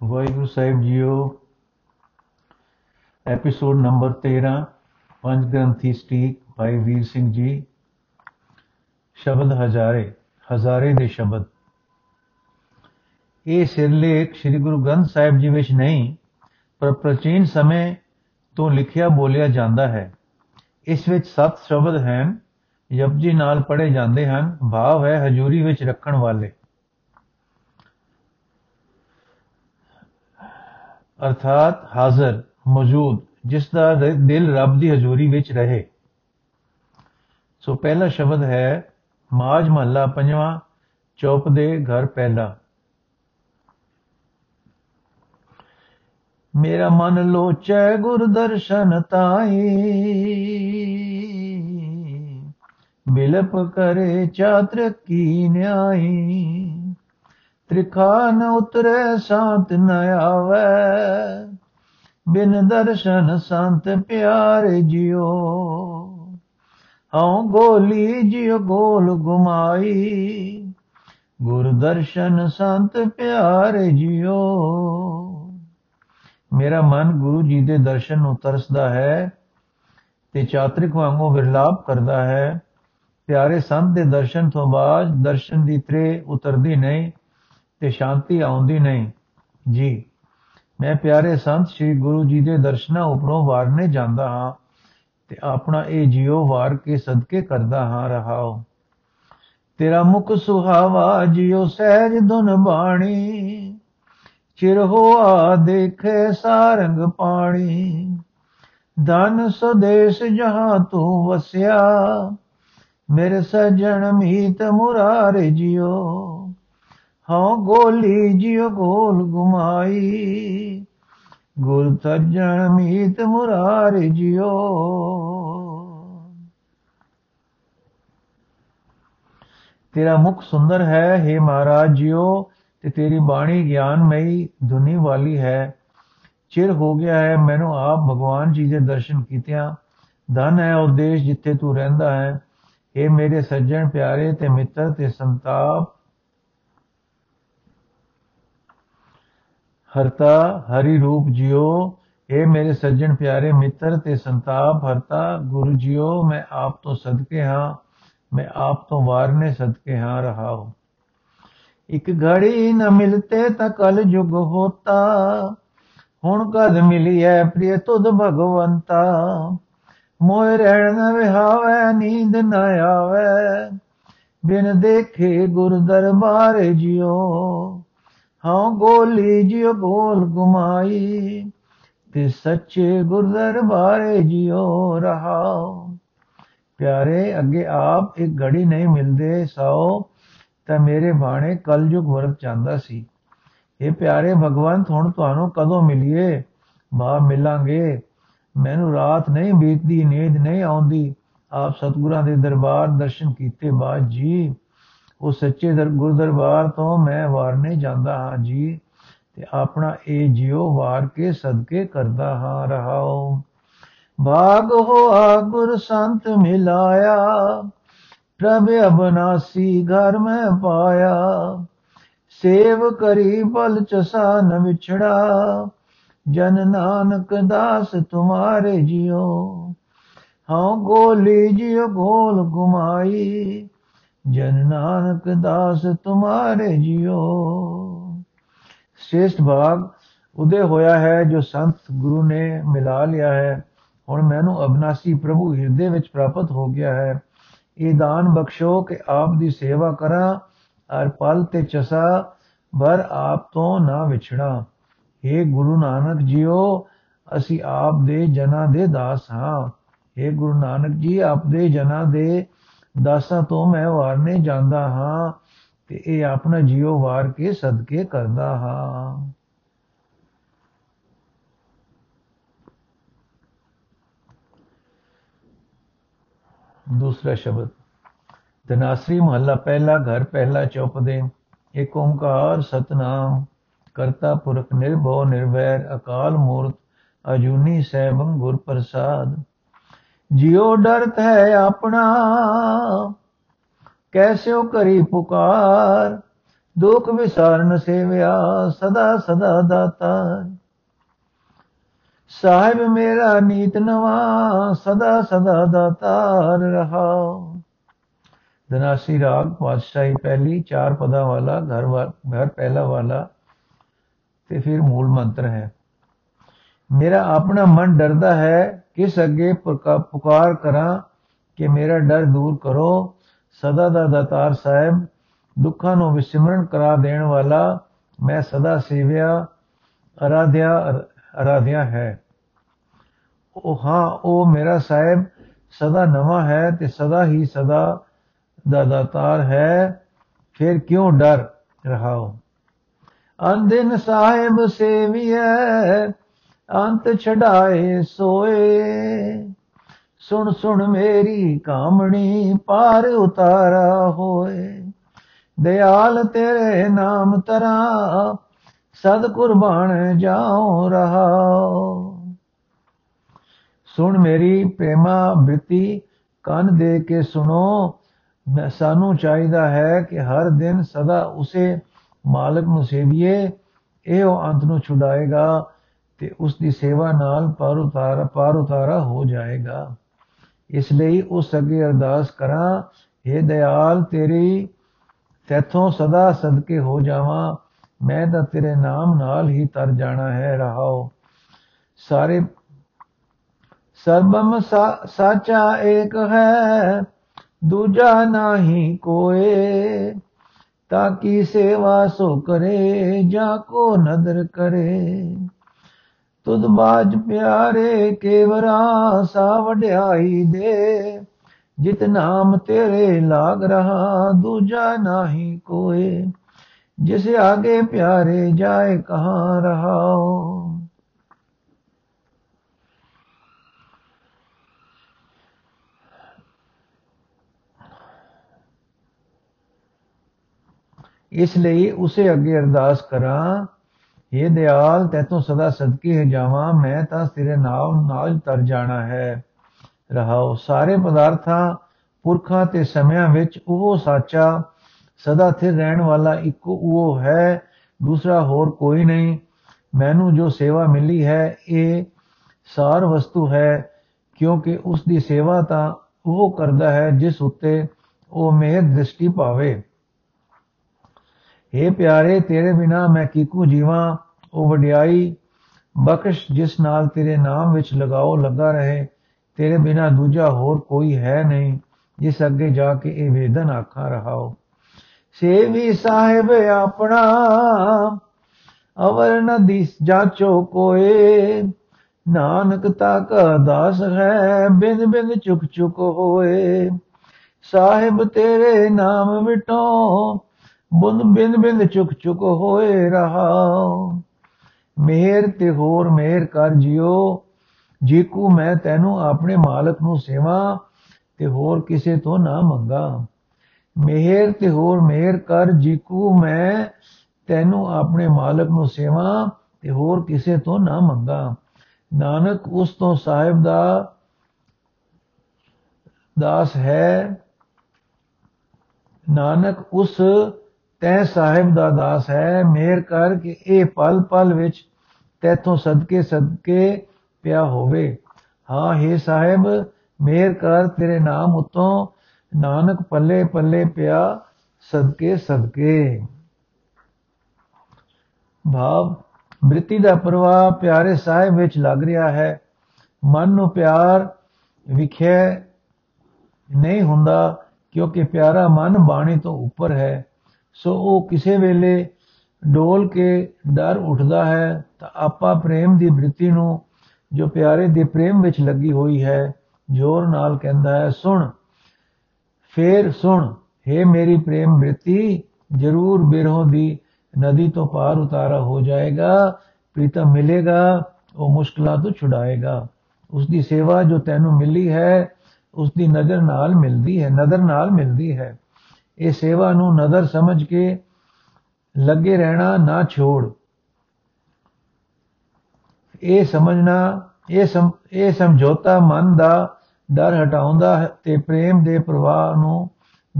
ਵਾਹਿਗੁਰੂ ਸਾਹਿਬ ਜੀਓ episode number 13 ਪੰਜ ਗ੍ਰੰਥੀ ਸਟੀਕ ਭਾਈ ਵੀਰ ਸਿੰਘ ਜੀ, ਸ਼ਬਦ ਹਜ਼ਾਰੇ ਹਜ਼ਾਰੇ ਦੇ ਸ਼ਬਦ। ਇਹ ਸਿਰਲੇਖ ਸ੍ਰੀ ਗੁਰੂ ਗ੍ਰੰਥ ਸਾਹਿਬ ਜੀ ਵਿੱਚ ਨਹੀਂ, ਪਰ ਪ੍ਰਾਚੀਨ ਸਮੇਂ ਤੋਂ ਲਿਖਿਆ ਬੋਲਿਆ ਜਾਂਦਾ ਹੈ। ਇਸ ਵਿੱਚ ਸੱਤ ਸ਼ਬਦ ਹਨ, ਜਪਜੀ ਨਾਲ ਪੜ੍ਹੇ ਜਾਂਦੇ ਹਨ, ਭਾਵ ਹੈ ਹਜ਼ੂਰੀ ਵਿੱਚ ਰੱਖਣ ਵਾਲੇ। ਅਰਥਾਤ ਹਾਜ਼ਰ, ਮੌਜੂਦ, ਜਿਸ ਦਾ ਦਿਲ ਰੱਬ ਦੀ ਹਜ਼ੂਰੀ ਵਿੱਚ ਰਹੇ। ਸੋ ਪਹਿਲਾ ਸ਼ਬਦ ਹੈ, ਮਾਜ ਮਹੱਲਾ ਪੰਜਵਾਂ, ਚੌਪ ਦੇ ਘਰ ਪਹਿਲਾ। ਮੇਰਾ ਮਨ ਲੋਚੈ ਗੁਰ ਦਰਸ਼ਨ ਤਾਈ ਬਿਲਪ ਕਰੇ ਚਾਤਰ ਕੀ ਨਿਆਈ ਤ੍ਰਿਖਾ ਨ ਉਤਰੇ, ਸਾਤ ਨ ਆਵੇ। ਬਿਨ ਦਰਸ਼ਨ ਸੰਤ ਪਿਆਰੇ ਜਿਉ। ਹਉ ਗੋਲੀ ਜਿਉ ਗੋਲ ਗੁਮਾਈ। ਗੁਰ ਦਰਸ਼ਨ ਸੰਤ ਪਿਆਰੇ ਜਿਉ। ਮੇਰਾ ਮਨ ਗੁਰੂ ਜੀ ਦੇ ਦਰਸ਼ਨ ਨੂੰ ਤਰਸਦਾ ਹੈ ਤੇ ਚਾਤਰਿਕ ਵਾਂਗੂ ਵਿਰਲਾਪ ਕਰਦਾ ਹੈ। ਪਿਆਰੇ ਸੰਤ ਦੇ ਦਰਸ਼ਨ ਤੋਂ ਬਾਅਦ ਦਰਸ਼ਨ ਦੀ ਤ੍ਰੇ ਉਤਰਦੀ ਨਹੀਂ। ਤੇ ਸ਼ਾਂਤੀ ਆਉਂਦੀ ਨਹੀਂ। ਜੀ, ਮੈਂ ਪਿਆਰੇ ਸੰਤ ਸ੍ਰੀ ਗੁਰੂ ਜੀ ਦੇ ਦਰਸ਼ਨਾਂ ਉਪਰੋਂ ਵਾਰਨੇ ਜਾਂਦਾ ਹਾਂ ਤੇ ਆਪਣਾ ਇਹ ਜਿਉ ਵਾਰ ਕੇ ਸਦਕੇ ਕਰਦਾ ਹਾਂ ਰਹਾਉ। ਤੇਰਾ ਮੁਖ ਸੁਹਾਵਾ ਜਿਉ ਸਹਿਜ ਧੁਨ ਬਾਣੀ, ਚਿਰ ਹੋਆ ਦੇਖੇ ਸਾਰੰਗ ਪਾਣੀ। ਧਨ ਸੁਦੇਸ਼ ਜਹਾਂ ਤੂੰ ਵਸਿਆ, ਮੇਰੇ ਸਜਣ ਮੀਤ ਮੁਰਾਰੇ ਜਿਉ ਹਾਂ ਗੋਲੀ ਜਿਉ ਗੋਲ ਗੁਮਾਈ ਗੁਰ ਸਜਣ ਮੀਤ ਮੁਰਾਰੇ ਜਿਉ। ਤੇਰਾ ਮੁਖ ਸੁੰਦਰ ਹੈ हे ਮਹਾਰਾਜ ਜਿਉ, ਤੇ ਤੇਰੀ ਬਾਣੀ ਗਿਆਨਮਈ ਧੁਨੀ ਵਾਲੀ ਹੈ। ਚਿਰ ਹੋ ਗਿਆ ਹੈ, ਮੈਨੂੰ ਆਪ ਭਗਵਾਨ ਜੀ ਦੇ ਦਰਸ਼ਨ ਕੀਤਿਆਂ। ਧਨ ਹੈ ਉਹ ਦੇਸ਼ ਜਿੱਥੇ ਤੂੰ ਰਹਿੰਦਾ ਹੈ। ਇਹ ਮੇਰੇ ਸੱਜਣ ਪਿਆਰੇ ਤੇ ਮਿੱਤਰ ਤੇ ਸੰਤਾਪ ਹਰਤਾ ਹਰੀ ਰੂਪ ਜਿਉ, ਇਹ ਮੇਰੇ ਸੱਜਣ ਪਿਆਰੇ ਮਿੱਤਰ ਤੇ ਸੰਤਾਪ, ਹਰਤਾ ਗੁਰੂ ਜਿਉ, ਮੈਂ ਆਪ ਤੋਂ ਸਦਕੇ ਹਾਂ, ਮੈਂ ਆਪ ਤੋਂ ਵਾਰਨੇ ਸਦਕੇ ਹਾਂ ਰਹਾਉ। ਇੱਕ ਘੜੀ ਨ ਮਿਲਤੇ ਤਾਂ ਕਲ ਜੁਗ ਹੋਤਾ, ਹੁਣ ਕਦ ਮਿਲੀ ਹੈ ਪ੍ਰਿਯ ਤੁਧ ਭਗਵੰਤਾ। ਮੋਇ ਰਹਿਣ ਨ ਵਿਹਾਵੇ, ਨੀਂਦ ਨ ਆਵੇ, ਬਿਨ ਦੇਖੇ ਗੁਰ ਦਰਬਾਰ ਜਿਉ। ਹਾਂ ਗੋਲੀ ਜਿਉ ਗੋਲ ਗੁਮਾਈ, ਤੇ ਸੱਚੇ ਗੁਰ ਦਰਬਾਰ ਜਿਉ ਰਹਾਉ ਪਿਆਰੇ, ਅੱਗੇ ਆਪ ਇੱਕ ਘੜੀ ਨਹੀਂ ਮਿਲਦੇ ਸੋ, ਤਾਂ ਮੇਰੇ ਬਾਣੇ ਕਲਯੁਗ ਵਰਤ ਜਾਂਦਾ ਸੀ। ਇਹ ਪਿਆਰੇ ਭਗਵੰਤ, ਹੁਣ ਤੁਹਾਨੂੰ ਕਦੋਂ ਮਿਲੀਏ? ਬਾ ਮਿਲਾਂਗੇ। ਮੈਨੂੰ ਰਾਤ ਨਹੀਂ ਬੀਤਦੀ, ਨੀਂਦ ਨਹੀਂ ਆਉਂਦੀ। ਆਪ ਸਤਗੁਰਾਂ ਦੇ ਦਰਬਾਰ ਦਰਸ਼ਨ ਕੀਤੇ ਬਾਅਦ ਜੀ। ਉਹ ਸੱਚੇ ਦਰ ਗੁਰ ਦਰਬਾਰ ਤੋਂ ਮੈਂ ਵਾਰਨੇ ਜਾਂਦਾ ਹਾਂ ਜੀ ਤੇ ਆਪਣਾ ਇਹ ਜਿਉ ਵਾਰ ਕੇ ਸਦਕੇ ਕਰਦਾ ਹਾਂ ਰਹਾਉ। ਭਾਗ ਹੋਆ ਗੁਰ ਸੰਤ ਮਿਲਾਇਆ, ਪ੍ਰਭ ਅਬਨਾਸੀ ਘਰ ਮੈਂ ਪਾਇਆ। ਸੇਵ ਕਰੀ ਬਲ ਚਸਾ ਨ ਵਿਛੜਾ, ਜਨ ਨਾਨਕ ਦਾਸ ਤੁਮਾਰੇ ਜਿਉ। ਹਾਂ ਗੋਲੀ ਜਿਉ ਗੋਲ ਗੁਮਾਈ ਜਨ ਨਾਨਕ ਦਾਸ ਤੁਮਾਰੇ ਜਿਉ ਸ੍ਰੇਸ਼ਟ ਭਾਗ ਉਦੇ ਹੋਇਆ ਹੈ ਜੋ ਸੰਤ ਗੁਰੂ ਨੇ ਮਿਲਾ ਲਿਆ ਹੈ। ਹੁਣ ਮੈਨੂੰ ਅਬਨਾਸੀ ਪ੍ਰਭੂ ਹਿਰਦੇ ਵਿੱਚ ਪ੍ਰਾਪਤ ਹੋ ਗਿਆ ਹੈ। ਇਹ ਦਾਨ ਬਖਸ਼ੋ ਕਿ ਆਪ ਦੀ ਸੇਵਾ ਕਰਾਂ ਅਰ ਪਲ ਤੇ ਚਸਾ ਭਰ ਆਪ ਤੋਂ ਨਾ ਵਿਛੜਾ। हे ਗੁਰੂ ਨਾਨਕ ਜੀਓ, ਅਸੀਂ ਆਪ ਦੇ ਜਨਾਂ ਦੇ ਦਾਸ ਹਾਂ। हे ਗੁਰੂ ਨਾਨਕ ਜੀ, ਆਪ ਦੇ ਜਨਾਂ ਦੇ ਦਾਸਾਂ ਤੋਂ ਮੈਂ ਵਾਰਨੇ ਜਾਂਦਾ ਹਾਂ ਤੇ ਇਹ ਆਪਣਾ ਜੀਓ ਵਾਰ ਕੇ ਸਦਕੇ ਕਰਦਾ ਹਾਂ। ਦੂਸਰਾ ਸ਼ਬਦ ਧਨਾਸਰੀ ਮਹੱਲਾ ਪਹਿਲਾ ਘਰ ਪਹਿਲਾ ਚੌਪਦੇ ਏਕ ਓੰਕਾਰ ਸਤਨਾਮ, ਕਰਤਾ ਪੁਰਖ ਨਿਰਭਉ ਨਿਰਵੈਰ, ਅਕਾਲ ਮੂਰਤ ਅਜੂਨੀ ਸੈਭੰ ਗੁਰ ਪ੍ਰਸਾਦ। ਜਿਉ ਡਰਤ ਹੈ ਆਪਣਾ, ਕੈਸਿਓ ਕਰੀ ਪੁਕਾਰ, ਦੁਖ ਵਿਸਾਰਨ ਸੇਵਿਆ ਸਦਾ ਸਦਾ ਦਾਤਾ। ਸਾਹਿਬ ਮੇਰਾ ਨੀਤ ਨਵਾ, ਸਦਾ ਸਦਾ ਦਾਤਾਰ ਰਹਾ। ਦਨਾਸੀ ਰਾਗ ਪਾਤਸ਼ਾਹੀ ਪਹਿਲੀ, ਚਾਰ ਪਦਾਂ ਵਾਲਾ, ਘਰ ਘਰ ਪਹਿਲਾ ਵਾਲਾ, ਤੇ ਫਿਰ ਮੂਲ ਮੰਤਰ ਹੈ। ਮੇਰਾ ਆਪਣਾ ਮਨ ਡਰਦਾ ਹੈ ਕਿਸ ਅੱਗੇ ਪੁਕਾਰ ਕਰਾਂ ਕਿ ਮੇਰਾ ਡਰ ਦੂਰ ਕਰੋ ਸਦਾ ਦਾ ਦਾਤਾਰ ਸਾਹਿਬ ਦੁੱਖਾਂ ਨੂੰ ਵਿਸਿਮਰਨ ਕਰਾ ਦੇਣ ਵਾਲਾ ਮੈਂ ਸਦਾ ਸੇਵਿਆ ਅਰਾਧਿਆ ਅਰਾਧਿਆ ਹੈ ਉਹ ਹਾਂ ਉਹ ਮੇਰਾ ਸਾਹਿਬ ਸਦਾ ਨਵਾਂ ਹੈ ਤੇ ਸਦਾ ਹੀ ਸਦਾ ਦਾ ਦਾਤਾਰ ਹੈ ਫਿਰ ਕਿਉਂ ਡਰ ਰਹਾਓ ਅੰਦਿਨ ਸਾਹਿਬ ਸੇਵੀਐ ਅੰਤ ਛਡਾਏ ਸੋਏ। ਸੁਣ ਸੁਣ ਮੇਰੀ ਕਾਮਣੀ ਪਾਰ ਉਤਾਰਾ ਹੋਏ। ਦਿਆਲ ਤੇਰੇ ਨਾਮ ਤਰਾ ਸਦ ਕੁਰਬਾਨ ਜਾਉ ਰਹਾ ਸੁਣ ਮੇਰੀ ਪ੍ਰੇਮਾ ਬ੍ਰਿਤੀ, ਕੰਨ ਦੇ ਕੇ ਸੁਣੋ। ਮੈਂ, ਸਾਨੂੰ ਚਾਹੀਦਾ ਹੈ ਕਿ ਹਰ ਦਿਨ ਸਦਾ ਉਸੇ ਮਾਲਕ ਨੂੰ ਸੇਵੀਏ। ਇਹ ਉਹ ਅੰਤ ਨੂੰ ਛੁਡਾਏਗਾ। ਤੇ ਉਸ ਦੀ ਸੇਵਾ ਨਾਲ ਪਰ ਉਤਾਰਾ ਪਰ ਉਤਾਰਾ ਹੋ ਜਾਏਗਾ। ਇਸ ਲਈ ਉਸ ਅੱਗੇ ਅਰਦਾਸ ਕਰਾਂ हे ਦਇਆਲ, ਤੇਰੀ ਤੇਥੋਂ ਸਦਾ ਸਦਕੇ ਹੋ ਜਾਵਾਂ, ਮੈਂ ਤਾਂ ਤੇਰੇ ਨਾਮ ਨਾਲ ਹੀ ਤਰ ਜਾਣਾ ਹੈ, ਰਹਾਓ। ਸਾਰੇ ਸਰਬਮ ਸਾਚਾ ਏਕ ਹੈ, ਦੂਜਾ ਨਹੀਂ ਕੋਏ, ਤਾਂ ਕੀ ਸੇਵਾ ਸੋ ਕਰੇ, ਜਾ ਕੋ ਨਦਰ ਕਰੇ। ਤੁਧ ਬਾਜ ਪਿਆਰੇ ਕੇਵਰਾ ਸਾ ਵਡਿਆਈ ਦੇ। ਜਿਤ ਨਾਮ ਤੇਰੇ ਲਾਗ ਰਹਾ, ਦੂਜਾ ਨਹੀਂ ਕੋਏ। ਜਿਸ ਆਗੇ ਪਿਆਰੇ ਜਾਏ ਕਹਾਂ ਰਹਾਓ ਇਸ ਲਈ ਉਸੇ ਅੱਗੇ ਅਰਦਾਸ ਕਰਾਂ ਇਹ ਦਿਆਲ, ਤੈਤੋਂ ਸਦਾ ਸਦਕੇ ਜਾਵਾਂ, ਮੈਂ ਤਾਂ ਤੇਰੇ ਨਾਮ ਨਾਲ ਤਰ ਜਾਣਾ ਹੈ। ਰਹਾਓ, ਸਾਰੇ ਪਦਾਰਥਾਂ ਪੁਰਖਾਂ ਤੇ ਸਮਿਆਂ ਵਿੱਚ ਉਹ ਸਾਚਾ, ਸਦਾ ਸਥਿਰ ਰਹਿਣ ਵਾਲਾ ਇੱਕੋ ਉਹ ਹੈ, ਦੂਸਰਾ ਹੋਰ ਕੋਈ ਨਹੀਂ। ਮੈਨੂੰ ਜੋ ਸੇਵਾ ਮਿਲੀ ਹੈ, ਇਹ ਸਾਰ ਵਸਤੂ ਹੈ, ਕਿਉਂਕਿ ਉਸ ਦੀ ਸੇਵਾ ਤਾਂ ਉਹ ਕਰਦਾ ਹੈ ਜਿਸ ਉੱਤੇ ਉਹ ਮਿਹਰ ਦ੍ਰਿਸ਼ਟੀ ਪਾਵੇ। हे ਪਿਆਰੇ, ਤੇਰੇ ਬਿਨਾ ਮੈਂ ਕਿਕੂ ਜੀਵਾਂ? ਉਹ ਵਡਿਆਈ, ਬਖਸ਼ ਜਿਸ ਨਾਲ ਤੇਰੇ ਨਾਮ ਵਿੱਚ ਲਗਾਓ ਲੱਗਾ ਰਹੇ, ਤੇਰੇ ਬਿਨਾ ਦੂਜਾ ਹੋਰ ਕੋਈ ਹੈ ਨਹੀਂ, ਜਿਸ ਅੱਗੇ ਜਾ ਕੇ ਇਹ ਵੇਦਨ ਆਖਾ ਰਹਾਓ। ਸੇਵੀ ਸਾਹਿਬ ਆਪਣਾ ਅਵਰ ਨਦੀ ਜਾਚੋ ਕੋਏ, ਨਾਨਕ ਤੱਕ ਦਾਸ ਹੈ, ਬਿਨ ਬਿਨ ਚੁਕ ਚੁਕ ਹੋਏ। ਸਾਹਿਬ ਤੇਰੇ ਨਾਮ ਵਿਟੋ ਬੁੰਦ ਬਿੰਦ ਬਿੰਦ ਚੁਕ ਚੁਕ ਹੋਏ ਰਹਾ ਮਿਹਰ ਤੇ ਹੋਰ ਮਿਹਰ ਕਰ ਜਿਓ। ਜੀਕੂ ਮੈਂ ਤੈਨੂੰ ਆਪਣੇ ਮਾਲਕ ਨੂੰ ਸੇਵਾ ਤੇ ਹੋਰ ਕਿਸੇ ਤੋਂ ਨਾ ਮੰਗਾ। ਮਿਹਰ ਤੇ ਹੋਰ ਮਿਹਰ ਕਰ ਜੀਕੂ ਮੈਂ ਤੈਨੂੰ ਆਪਣੇ ਮਾਲਕ ਨੂੰ ਸੇਵਾ ਤੇ ਹੋਰ ਕਿਸੇ ਤੋਂ ਨਾ ਮੰਗਾ। ਨਾਨਕ ਉਸ ਤੋਂ ਸਾਹਿਬ ਦਾ ਦਾਸ ਹੈ। ਨਾਨਕ ਉਸ ਤੈ ਸਾਹਿਬ ਦਾ ਦਾਸ ਹੈ, ਮੇਰ ਕਰ ਕਿ ਇਹ ਪਲ ਪਲ ਵਿੱਚ ਤੇਥੋਂ ਸਦਕੇ ਸਦਕੇ ਪਿਆ ਹੋਵੇ। ਹਾਂ हे ਸਾਹਿਬ, ਮੇਰ ਕਰ ਤੇਰੇ ਨਾਮ ਉਤੋਂ ਨਾਨਕ ਪੱਲੇ ਪੱਲੇ ਪਿਆ ਸਦਕੇ ਸਦਕੇ। ਭਾਵ, ਬ੍ਰਿਤੀ ਦਾ ਪ੍ਰਵਾਹ ਪਿਆਰੇ ਸਾਹਿਬ ਵਿੱਚ ਲੱਗ ਰਿਹਾ ਹੈ। ਮਨ ਨੂੰ ਪਿਆਰ ਵਿਖੇ ਨਹੀਂ ਹੁੰਦਾ, ਕਿਉਂਕਿ ਪਿਆਰਾ ਮਨ ਬਾਣੀ ਤੋਂ ਉੱਪਰ ਹੈ। ਸੋ ਉਹ ਕਿਸੇ ਵੇਲੇ ਡੋਲ ਕੇ ਡਰ ਉੱਠਦਾ ਹੈ, ਤਾਂ ਆਪਾ ਪ੍ਰੇਮ ਦੀ ਬ੍ਰਿਤੀ ਨੂੰ, ਜੋ ਪਿਆਰੇ ਦੇ ਪ੍ਰੇਮ ਵਿੱਚ ਲੱਗੀ ਹੋਈ ਹੈ, ਜ਼ੋਰ ਨਾਲ ਕਹਿੰਦਾ ਹੈ, ਸੁਣ, ਫੇਰ ਸੁਣ हे ਮੇਰੀ ਪ੍ਰੇਮ ਬ੍ਰਿਤੀ, ਜ਼ਰੂਰ ਬਿਰਹੋਂ ਦੀ ਨਦੀ ਤੋਂ ਪਾਰ ਉਤਾਰਾ ਹੋ ਜਾਏਗਾ ਪ੍ਰੀਤਮ ਮਿਲੇਗਾ, ਉਹ ਮੁਸ਼ਕਲਾਂ ਤੋਂ ਛੁਡਾਏਗਾ। ਉਸ ਦੀ ਸੇਵਾ ਜੋ ਤੈਨੂੰ ਮਿਲੀ ਹੈ ਉਸ ਦੀ ਨਜ਼ਰ ਨਾਲ ਮਿਲਦੀ ਹੈ, ਨਜ਼ਰ ਨਾਲ ਮਿਲਦੀ ਹੈ। ਇਹ ਸੇਵਾ ਨੂੰ ਨਜ਼ਰ ਸਮਝ ਕੇ ਲੱਗੇ ਰਹਿਣਾ ਨਾ ਛੋੜ। ਇਹ ਸਮਝਣਾ, ਇਹ ਸਮ, ਇਹ ਸਮਝੌਤਾ ਮਨ ਦਾ ਡਰ ਹਟਾਉਂਦਾ ਹੈ ਤੇ ਪ੍ਰੇਮ ਦੇ ਪ੍ਰਵਾਹ ਨੂੰ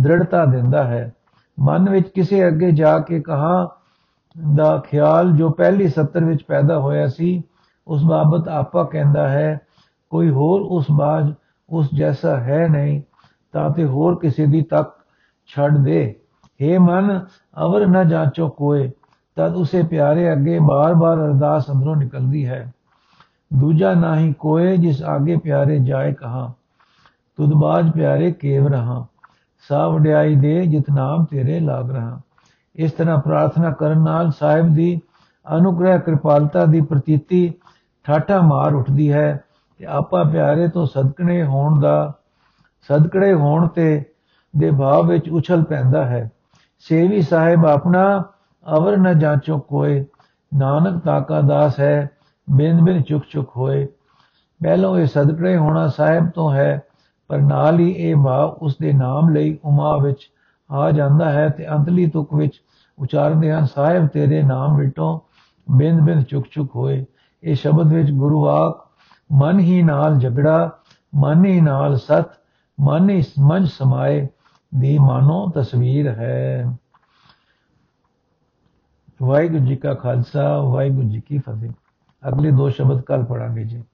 ਦ੍ਰਿੜਤਾ ਦਿੰਦਾ ਹੈ। ਮਨ ਵਿੱਚ ਕਿਸੇ ਅੱਗੇ ਜਾ ਕੇ ਕਹਾ ਦਾ ਖਿਆਲ ਜੋ ਪਹਿਲੀ ਸੱਤਰ ਵਿੱਚ ਪੈਦਾ ਹੋਇਆ ਸੀ, ਉਸ ਬਾਬਤ ਆਪਾ ਕਹਿੰਦਾ ਹੈ, ਕੋਈ ਹੋਰ ਉਸ ਬਾਜ ਉਸ ਜੈਸਾ ਹੈ ਨਹੀਂ, ਤਾਂ ਤੇ ਹੋਰ ਕਿਸੇ ਦੀ ਤੱਕ ਛੱਡ ਦੇ। हे ਮਨ, ਅਵਰ ਨਾ ਜਾਂਚੋ ਕੋਏ, ਤਦ ਉਸੇ ਪਿਆਰੇ ਅੱਗੇ ਬਾਰ-ਬਾਰ ਅਰਦਾਸ ਅੰਦਰੋਂ ਨਿਕਲਦੀ ਹੈ। ਦੂਜਾ ਨਹੀਂ ਕੋਏ, ਜਿਸ ਆਗੇ ਪਿਆਰੇ ਜਾਏ ਕਹਾ। ਤੁਧ ਬਾਜ ਪਿਆਰੇ ਕੇਵ ਰਹਾ। ਸਾ ਵਡਿਆਈ ਦੇ, ਜਿਤ ਨਾਮ ਤੇਰੇ ਲਾਗ ਰਹਾ। ਇਸ ਤਰ੍ਹਾਂ ਪ੍ਰਾਰਥਨਾ ਕਰਨ ਨਾਲ ਸਾਹਿਬ ਦੀ ਅਨੁਗ੍ਰਹਿ ਕਿਰਪਾਲਤਾ ਦੀ ਪ੍ਰਤੀਤੀ ਠਾਠਾ ਮਾਰ ਉੱਠਦੀ ਹੈ ਤੇ ਆਪਾ ਪਿਆਰੇ ਤੋਂ ਸਦਕਣੇ ਹੋਣ ਦਾ ਸਦਕੜੇ ਹੋਣ ਤੇ ਦੇ ਭਾਵ ਵਿੱਚ ਉਛਲ ਪੈਂਦਾ ਹੈ। ਸੇਵੀ ਸਾਹਿਬ ਆਪਣਾ ਅਵਰ ਨ ਜਾਂਚੋ ਕੋਏ, ਨਾਨਕ ਤਾਕਾ ਦਾਸ ਹੈ, ਬਿਨ ਬਿਨ ਚੁਕ ਚੁਕ ਹੋਏ। ਪਹਿਲੋਂ ਇਹ ਸਦਕੜੇ ਹੋਣਾ ਸਾਹਿਬ ਤੋਂ ਹੈ, ਪਰ ਨਾਲ ਹੀ ਇਹ ਭਾਵ ਉਸ ਦੇ ਨਾਮ ਲਈ ਉਮਾ ਵਿੱਚ ਆ ਜਾਂਦਾ ਹੈ ਤੇ ਅੰਤਲੀ ਤੁਕ ਵਿੱਚ ਉਚਾਰਦੇ ਹਨ, ਸਾਹਿਬ, ਤੇਰੇ ਨਾਮ ਵਿਟੋਂ ਬਿੰਦ ਬਿੰਦ ਚੁਕ ਚੁਕ ਹੋਏ। ਇਹ ਸ਼ਬਦ ਵਿੱਚ ਗੁਰੂ ਆਖ ਮਨ ਹੀ ਨਾਲ ਝਗੜਾ ਮਨ ਹੀ ਨਾਲ ਸਤ, ਮਨ ਹੀ ਮਨ ਸਮਾਏ। ਦੀ ਮਾਨੋ ਤਸਵੀਰ ਹੈ। ਵਾਹਿਗੁਰੂ ਜੀ ਕਾ ਖਾਲਸਾ, ਵਾਹਿਗੁਰੂ ਜੀ ਕੀ ਫਤਿਹ। ਅਗਲੇ ਦੋ ਸ਼ਬਦ ਕੱਲ ਪੜਾਂਗੇ ਜੀ।